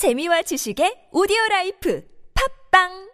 재미와 지식의 오디오 life 팟빵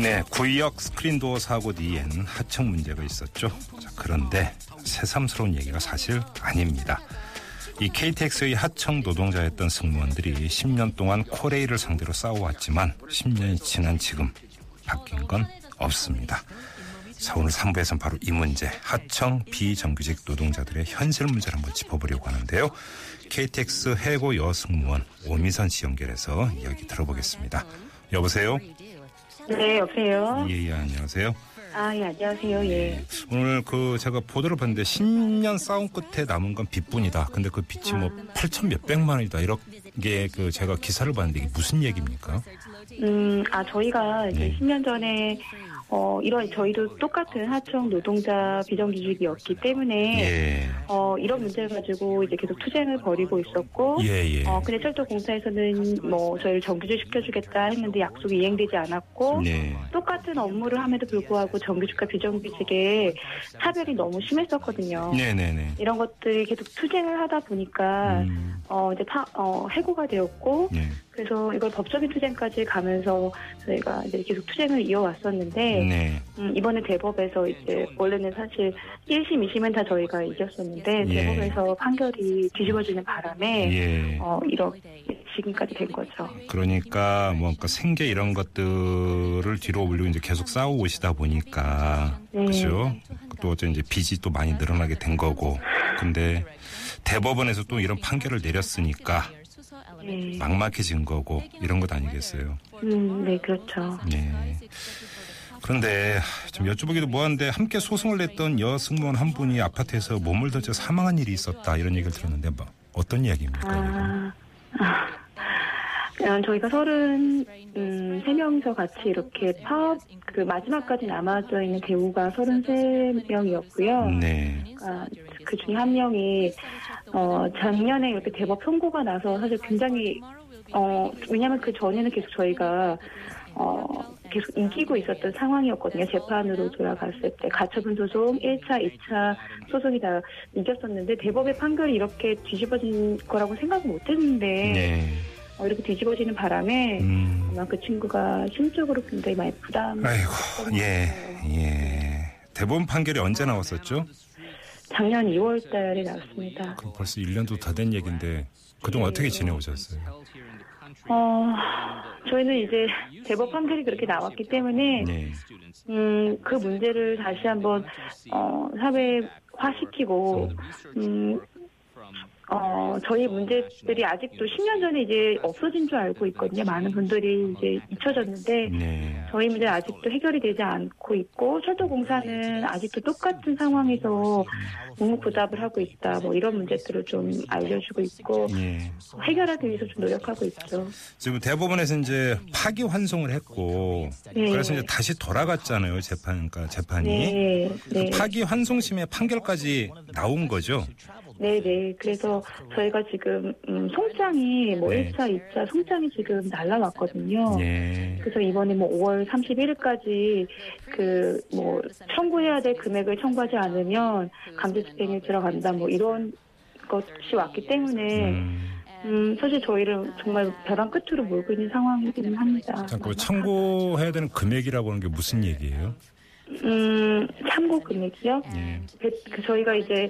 네, 구의역 스크린도어 사고 뒤엔 하청 문제가 있었죠. 자, 그런데 새삼스러운 얘기가 사실 아닙니다. 이 KTX의 하청 노동자였던 승무원들이 10년 동안 코레일을 상대로 싸워왔지만 10년이 지난 지금 바뀐 건 없습니다. 자, 오늘 3부에서는 바로 이 문제, 하청 비정규직 노동자들의 현실 문제를 한번 짚어보려고 하는데요. KTX 해고 여승무원 오미선 씨 연결해서 이야기 들어보겠습니다. 여보세요? 네, 여보세요? 예, 예, 안녕하세요. 아, 예, 안녕하세요. 예. 오늘 그 제가 보도를 봤는데 10년 싸움 끝에 남은 건 빚뿐이다. 근데 그 빚이 뭐 8천 몇백만 원이다. 이렇게 그 제가 기사를 봤는데 이게 무슨 얘기입니까? 음, 아, 저희가 이제 네. 10년 전에, 어, 이런, 저희도 똑같은 하청 노동자 비정규직이었기 때문에, 예. 어, 이런 문제를 가지고 이제 계속 투쟁을 벌이고 있었고, 예, 예. 어, 근데 철도공사에서는 뭐, 저희를 정규직 시켜주겠다 했는데 약속이 이행되지 않았고, 네. 똑같은 업무를 함에도 불구하고 정규직과 비정규직의 차별이 너무 심했었거든요. 네, 네, 네. 이런 것들이 계속 투쟁을 하다 보니까, 음, 어, 이제 파, 어, 해고가 되었고, 네. 그래서 이걸 법적인 투쟁까지 가면서 저희가 이제 계속 투쟁을 이어왔었는데, 네. 음, 이번에 대법에서 이제 원래는 사실 1심, 2심은 다 저희가 이겼었는데, 예. 대법에서 판결이 뒤집어지는 바람에, 예. 어, 이렇게 지금까지 된 거죠. 그러니까 뭔가 생계 이런 것들을 뒤로 올리고 이제 계속 싸우고 오시다 보니까 네. 그죠? 또 어째 이제 빚이 또 많이 늘어나게 된 거고. 근데 대법원에서 또 이런 판결을 내렸으니까 네. 막막해진 거고 이런 것 아니겠어요? 음, 네, 그렇죠. 네. 그런데 좀 여쭤보기도 뭐한데 함께 소송을 냈던 여 승무원 한 분이 아파트에서 몸을 다쳐 사망한 일이 있었다 이런 얘기를 들었는데 뭐 어떤 이야기입니까? 아, 아, 음, 저희가 서른 음, 세 명이서 같이 이렇게 파업 그 마지막까지 남아져 있는 대우가 서른 세 명이었고요. 네. 아, 그 중에 한 명이 어, 작년에 이렇게 대법 선고가 나서 사실 굉장히 어, 왜냐하면 그 전에는 계속 저희가 어, 계속 이기고 있었던 상황이었거든요. 재판으로 돌아갔을 때 가처분 소송 1차, 2차 소송이 다 이겼었는데 대법의 판결이 이렇게 뒤집어진 거라고 생각을 못했는데 네. 어, 이렇게 뒤집어지는 바람에 음. 아마 그 친구가 심적으로 굉장히 많이 부담. 아이고, 예, 예. 대법원 판결이 언제 나왔었죠? 작년 2월 달에 나왔습니다. 그 벌써 1년도 다 된 얘기인데 그동안 어떻게 지내오셨어요? 어, 저희는 이제 대법 판결이 그렇게 나왔기 때문에 네. 음, 그 문제를 다시 한번 어, 사회화시키고 음, 어, 저희 문제들이 아직도 10년 전에 이제 없어진 줄 알고 있거든요. 많은 분들이 이제 잊혀졌는데 네. 저희 문제 는 아직도 해결이 되지 않고 있고 철도공사는 아직도 똑같은 상황에서 묵묵부답을 하고 있다. 뭐 이런 문제들을 좀 알려주고 있고 예. 해결하기 위해서 좀 노력하고 있죠. 지금 대법원에서 이제 파기 환송을 했고 네. 그래서 이제 다시 돌아갔잖아요 재판 그러니까 재판이 네, 네, 파기 환송심의 판결까지 나온 거죠. 네, 네. 그래서 저희가 지금 음, 송장이 뭐 네. 1차, 2차 송장이 지금 날라왔거든요. 예. 그래서 이번에 뭐 5월 31일까지 그 뭐 청구해야 될 금액을 청구하지 않으면 강제 집행에 들어간다 뭐 이런 것이 왔기 때문에 음. 음 사실 저희를 정말 벼랑 끝으로 몰고 있는 상황이기는 합니다. 잠깐 참고해야 되는 금액이라고 하는 게 무슨 얘기예요? 음 참고 금액이요? 예. 그, 그 저희가 이제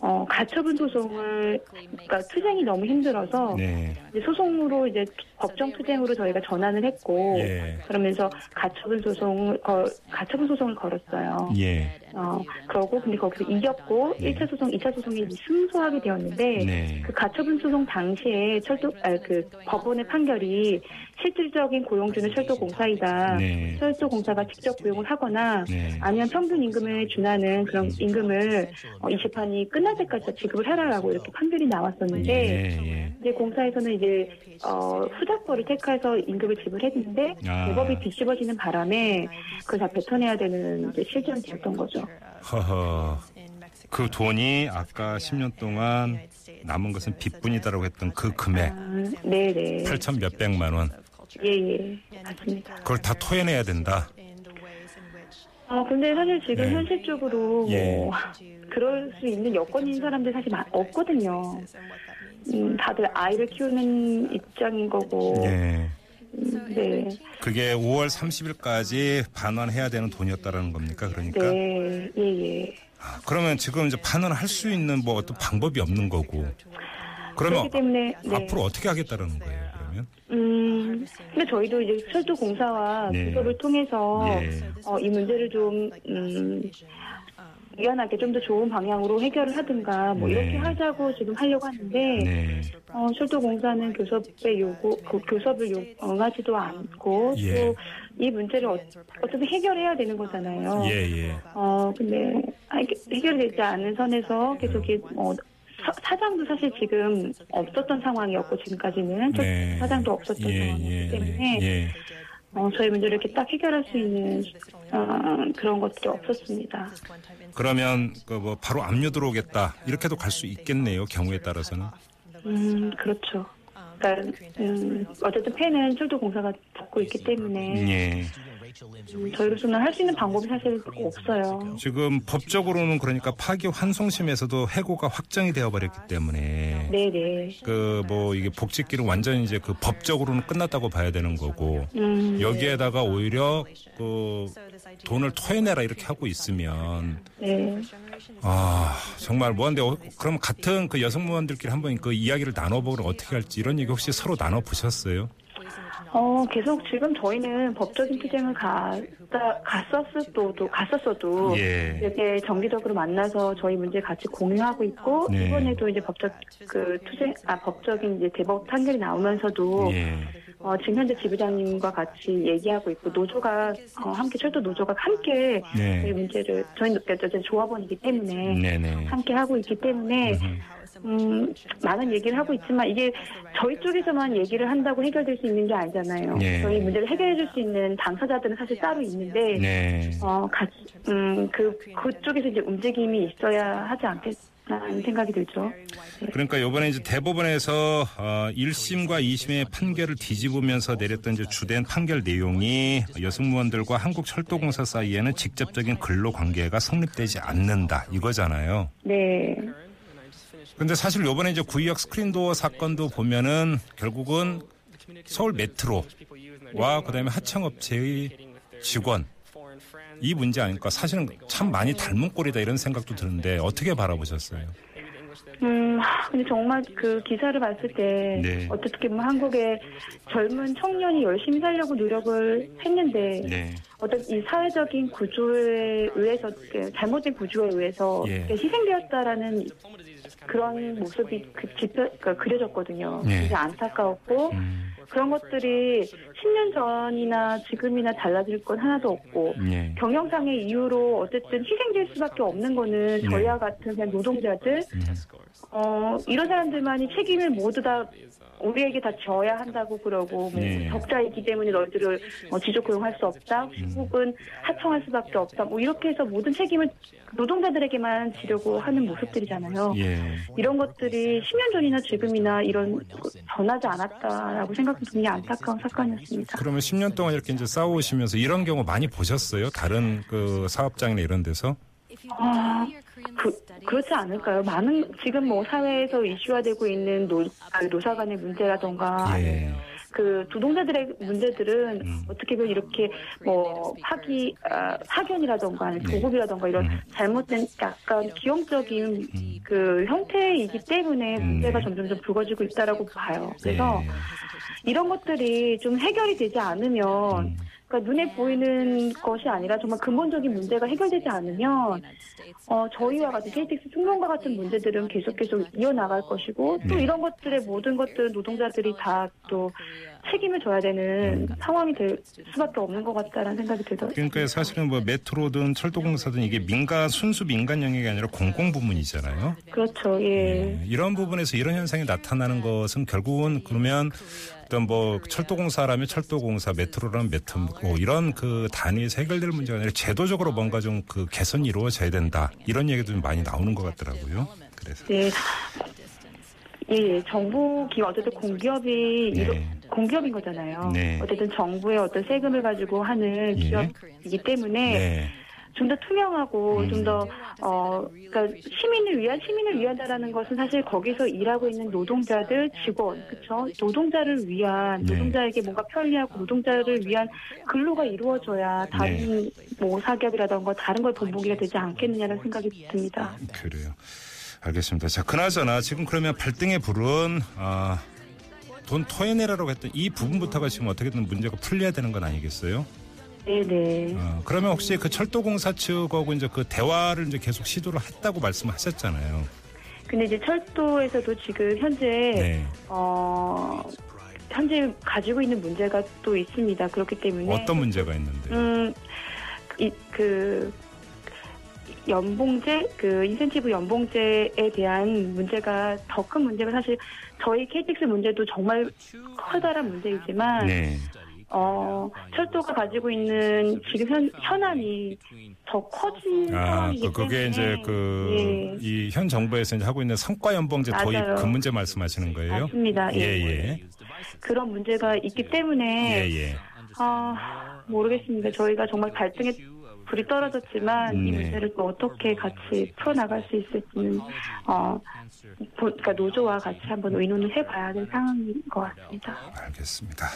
어 가처분 소송을 그러니까 투쟁이 너무 힘들어서 네. 이제 소송으로 이제 법정 투쟁으로 저희가 전환을 했고 예. 그러면서 가처분 소송을 거, 가처분 소송을 걸었어요. 예. 어 그러고 근데 거기서 이겼고 네. 1차 소송, 2차 소송이 승소하게 되었는데 네. 그 가처분 소송 당시에 철도 아, 그 법원의 판결이 실질적인 고용주는 철도공사이다. 네. 철도공사가 직접 고용을 하거나 네. 아니면 평균 임금에 준하는 그런 임금을 어, 이 재판이 끝날 때까지 다 지급을 해라라고 이렇게 판결이 나왔었는데 예. 예. 이제 공사에서는 이제 어, 후작벌을 택해서 임금을 지불했는데 아. 대법이 뒤집어지는 바람에 그걸 다 뱉어내야 되는 이제 실정이 되었던 거죠. 허허. 그 돈이 아까 10년 동안 남은 것은 빚뿐이다라고 했던 그 금액 아, 네네. 8천 몇백만 원 예예 맞습니다. 그걸 다 토해내야 된다. 어, 근데 사실 지금 네. 현실적으로 예. 뭐 그럴 수 있는 여건인 사람들 사실 많- 없거든요. 음, 다들 아이를 키우는 입장인 거고. 예. 음, 네. 그게 5월 30일까지 반환해야 되는 돈이었다라는 겁니까? 그러니까 네. 예, 예. 아, 그러면 지금 이제 반환할 수 있는 뭐 어떤 방법이 없는 거고. 그러면 그렇기 때문에 네. 앞으로 어떻게 하겠다라는 거예요? 음, 근데 저희도 이제 철도 공사와 네. 기업을 통해서 예. 어, 이 문제를 좀 음, 유연하게 좀 더 좋은 방향으로 해결을 하든가 뭐 네. 이렇게 하자고 지금 하려고 하는데 네. 어, 철도공사는 교섭의 요구, 그 교섭을 요, 응하지도 않고 예. 또이 문제를 어, 어떻게 해결해야 되는 거잖아요. 예, 예. 어, 근데 해결되지 않은 선에서 계속 이 어, 사- 사장도 사실 지금 없었던 상황이었고 지금까지는 네. 사장도 없었던 예, 상황이기 예, 때문에 예. 예. 어, 저희 문제를 이렇게 딱 해결할 수 있는 어, 그런 것들이 없었습니다. 그러면 그 뭐 바로 압류 들어오겠다 이렇게도 갈 수 있겠네요. 경우에 따라서는. 음, 그렇죠. 그러니까 음, 어쨌든 폐는 철도공사가 받고 있기 때문에 예. 음, 저희로서는 할 수 있는 방법이 사실 없어요. 지금 법적으로는 그러니까 파기 환송심에서도 해고가 확정이 되어 버렸기 때문에 네네. 그 뭐 이게 복직기를 완전히 이제 그 법적으로는 끝났다고 봐야 되는 거고 음, 여기에다가 오히려 그 돈을 토해내라 이렇게 하고 있으면 네. 아 정말 뭐한데 어, 그럼 같은 그 여성무원들끼리 한번 그 이야기를 나눠보고 어떻게 할지 이런 얘기 혹시 서로 나눠 보셨어요? 어, 계속 지금 저희는 법적인 투쟁을 갔다, 갔었어도, 갔었어도, 예. 이렇게 정기적으로 만나서 저희 문제 같이 공유하고 있고, 네. 이번에도 이제 법적, 그 투쟁, 아, 법적인 이제 대법 판결이 나오면서도, 예. 어, 지금 현재 지부장님과 같이 얘기하고 있고, 노조가, 어, 함께, 철도 노조가 함께 네. 저희 문제를, 저희 어쨌든 조합원이기 때문에, 네네. 함께 하고 있기 때문에, 음, 많은 얘기를 하고 있지만 이게 저희 쪽에서만 얘기를 한다고 해결될 수 있는 게 아니잖아요. 네. 저희 문제를 해결해 줄 수 있는 당사자들은 사실 따로 있는데, 네. 어, 같이, 음, 그, 그쪽에서 이제 움직임이 있어야 하지 않겠나는 생각이 들죠. 그러니까 이번에 이제 대법원에서 어, 1심과 2심의 판결을 뒤집으면서 내렸던 이제 주된 판결 내용이 여승무원들과 한국철도공사 사이에는 직접적인 근로 관계가 성립되지 않는다 이거잖아요. 네. 근데 사실 요번에 이제 구이역 스크린도어 사건도 보면은 결국은 서울 메트로와 그다음에 하청업체의 직원 이 문제 아닐까 사실은 참 많이 닮은 꼴이다 이런 생각도 드는데 어떻게 바라보셨어요? 음, 하, 근데 정말 그 기사를 봤을 때, 네. 어떻게 보면 한국의 젊은 청년이 열심히 살려고 노력을 했는데, 네. 어떤 이 사회적인 구조에 의해서 그 잘못된 구조에 의해서 예. 희생되었다라는 그런 모습이 그 지표, 그 그려졌거든요. 예. 굉장히 안타까웠고 음, 그런 것들이 10년 전이나 지금이나 달라질 건 하나도 없고 예. 경영상의 이유로 어쨌든 희생될 수밖에 없는 거는 네. 저희와 같은 그냥 노동자들 음. 어 이런 사람들만이 책임을 모두 다 우리에게 다 져야 한다고 그러고 뭐 네. 적자이기 때문에 너희들을 뭐 지속 고용할 수 없다 음. 혹은 하청할 수밖에 없다 뭐 이렇게 해서 모든 책임을 노동자들에게만 지려고 하는 모습들이잖아요. 예. 이런 것들이 10년 전이나 지금이나 이런 변하지 않았다라고 생각하면 굉장히 안타까운 사건이었습니다. 그러면 10년 동안 이렇게 이제 싸우시면서 이런 경우 많이 보셨어요? 다른 그 사업장이나 이런 데서? 아, 그, 그렇지 않을까요? 많은, 지금 뭐 사회에서 이슈화되고 있는 노, 아, 노사 간의 문제라던가, 예. 그 노동자들의 문제들은 음. 어떻게 보면 이렇게 뭐 파기, 아, 파견이라던가, 아니면 네. 보급이라던가 이런 음. 잘못된 약간 기형적인 그 형태이기 때문에 음. 문제가 점점 좀 불거지고 있다라고 봐요. 그래서 예. 이런 것들이 좀 해결이 되지 않으면 음. 그러니까 눈에 보이는 것이 아니라 정말 근본적인 문제가 해결되지 않으면 어, 저희와 같은 KTX 승무원과 같은 문제들은 계속 계속 이어나갈 것이고 또 네. 이런 것들의 모든 것들 노동자들이 다 또 책임을 져야 되는 상황이 될 수밖에 없는 것 같다라는 생각이 들더라고요. 그러니까 사실은 뭐 메트로든 철도공사든 이게 민간 순수 민간 영역이 아니라 공공 부문이잖아요. 그렇죠. 예. 예. 이런 부분에서 이런 현상이 나타나는 것은 결국은 그러면 어떤 뭐 철도공사라면 철도공사, 메트로라면 메트로 뭐 이런 그 단위에서 해결될 문제가 아니라 제도적으로 뭔가 좀 그 개선이 이루어져야 된다 이런 얘기도 좀 많이 나오는 것 같더라고요. 그래서 네. 예, 예. 정부 기업 어쨌든 공기업이 네. 공기업인 거잖아요. 네. 어쨌든 정부의 어떤 세금을 가지고 하는 예. 기업이기 때문에 네, 좀 더 투명하고 음. 좀더 어, 그러니까 시민을 위한 시민을 위한다라는 것은 사실 거기서 일하고 있는 노동자들, 직원, 그렇죠? 노동자를 위한 네. 노동자에게 뭔가 편리하고 노동자를 위한 근로가 이루어져야 다른 네. 뭐 사기업이라던가 다른 걸 본보기가 되지 않겠느냐는 생각이 듭니다. 그래요. 알겠습니다. 자, 그나저나 지금 그러면 발등에 부른 아, 돈 토해내라고 했던 이 부분부터가 지금 어떻게든 문제가 풀려야 되는 건 아니겠어요? 네네. 어, 그러면 혹시 그 철도공사 측하고 이제 그 대화를 이제 계속 시도를 했다고 말씀하셨잖아요. 근데 이제 철도에서도 지금 현재 네. 어 현재 가지고 있는 문제가 또 있습니다. 그렇기 때문에 어떤 문제가 있는데? 음, 이, 그, 연봉제, 그, 인센티브 연봉제에 대한 문제가 더 큰 문제가 사실 저희 KTX 문제도 정말 커다란 문제이지만, 네. 어, 철도가 가지고 있는 지금 현, 현안이 더 커진 아, 상황이기 그, 그게 때문에. 이제 그, 예. 이현 정부에서 이제 하고 있는 성과 연봉제 도입 맞아요. 그 문제 말씀하시는 거예요? 맞습니다. 예, 예. 예. 그런 문제가 있기 때문에, 예, 예. 아, 모르겠습니다. 저희가 정말 발등에 불이 떨어졌지만 이 네. 문제를 또 어떻게 같이 풀어나갈 수 있을지는 어, 보- 그러니까 노조와 같이 한번 의논을 해봐야 될 상황인 것 같습니다. 알겠습니다.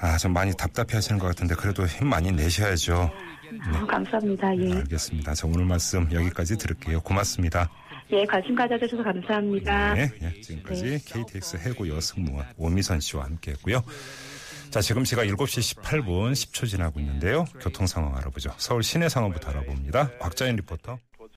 아, 좀 많이 답답해 하시는 것 같은데 그래도 힘 많이 내셔야죠. 아, 감사합니다. 예. 알겠습니다. 자, 오늘 말씀 여기까지 들을게요. 고맙습니다. 예, 관심 가져주셔서 감사합니다. 네, 예, 지금까지 KTX 해고 여승무원 오미선 씨와 함께 했고요. 자, 지금 시각 7시 18분 10초 지나고 있는데요. 교통 상황 알아보죠. 서울 시내 상황부터 알아봅니다. 곽자연 리포터.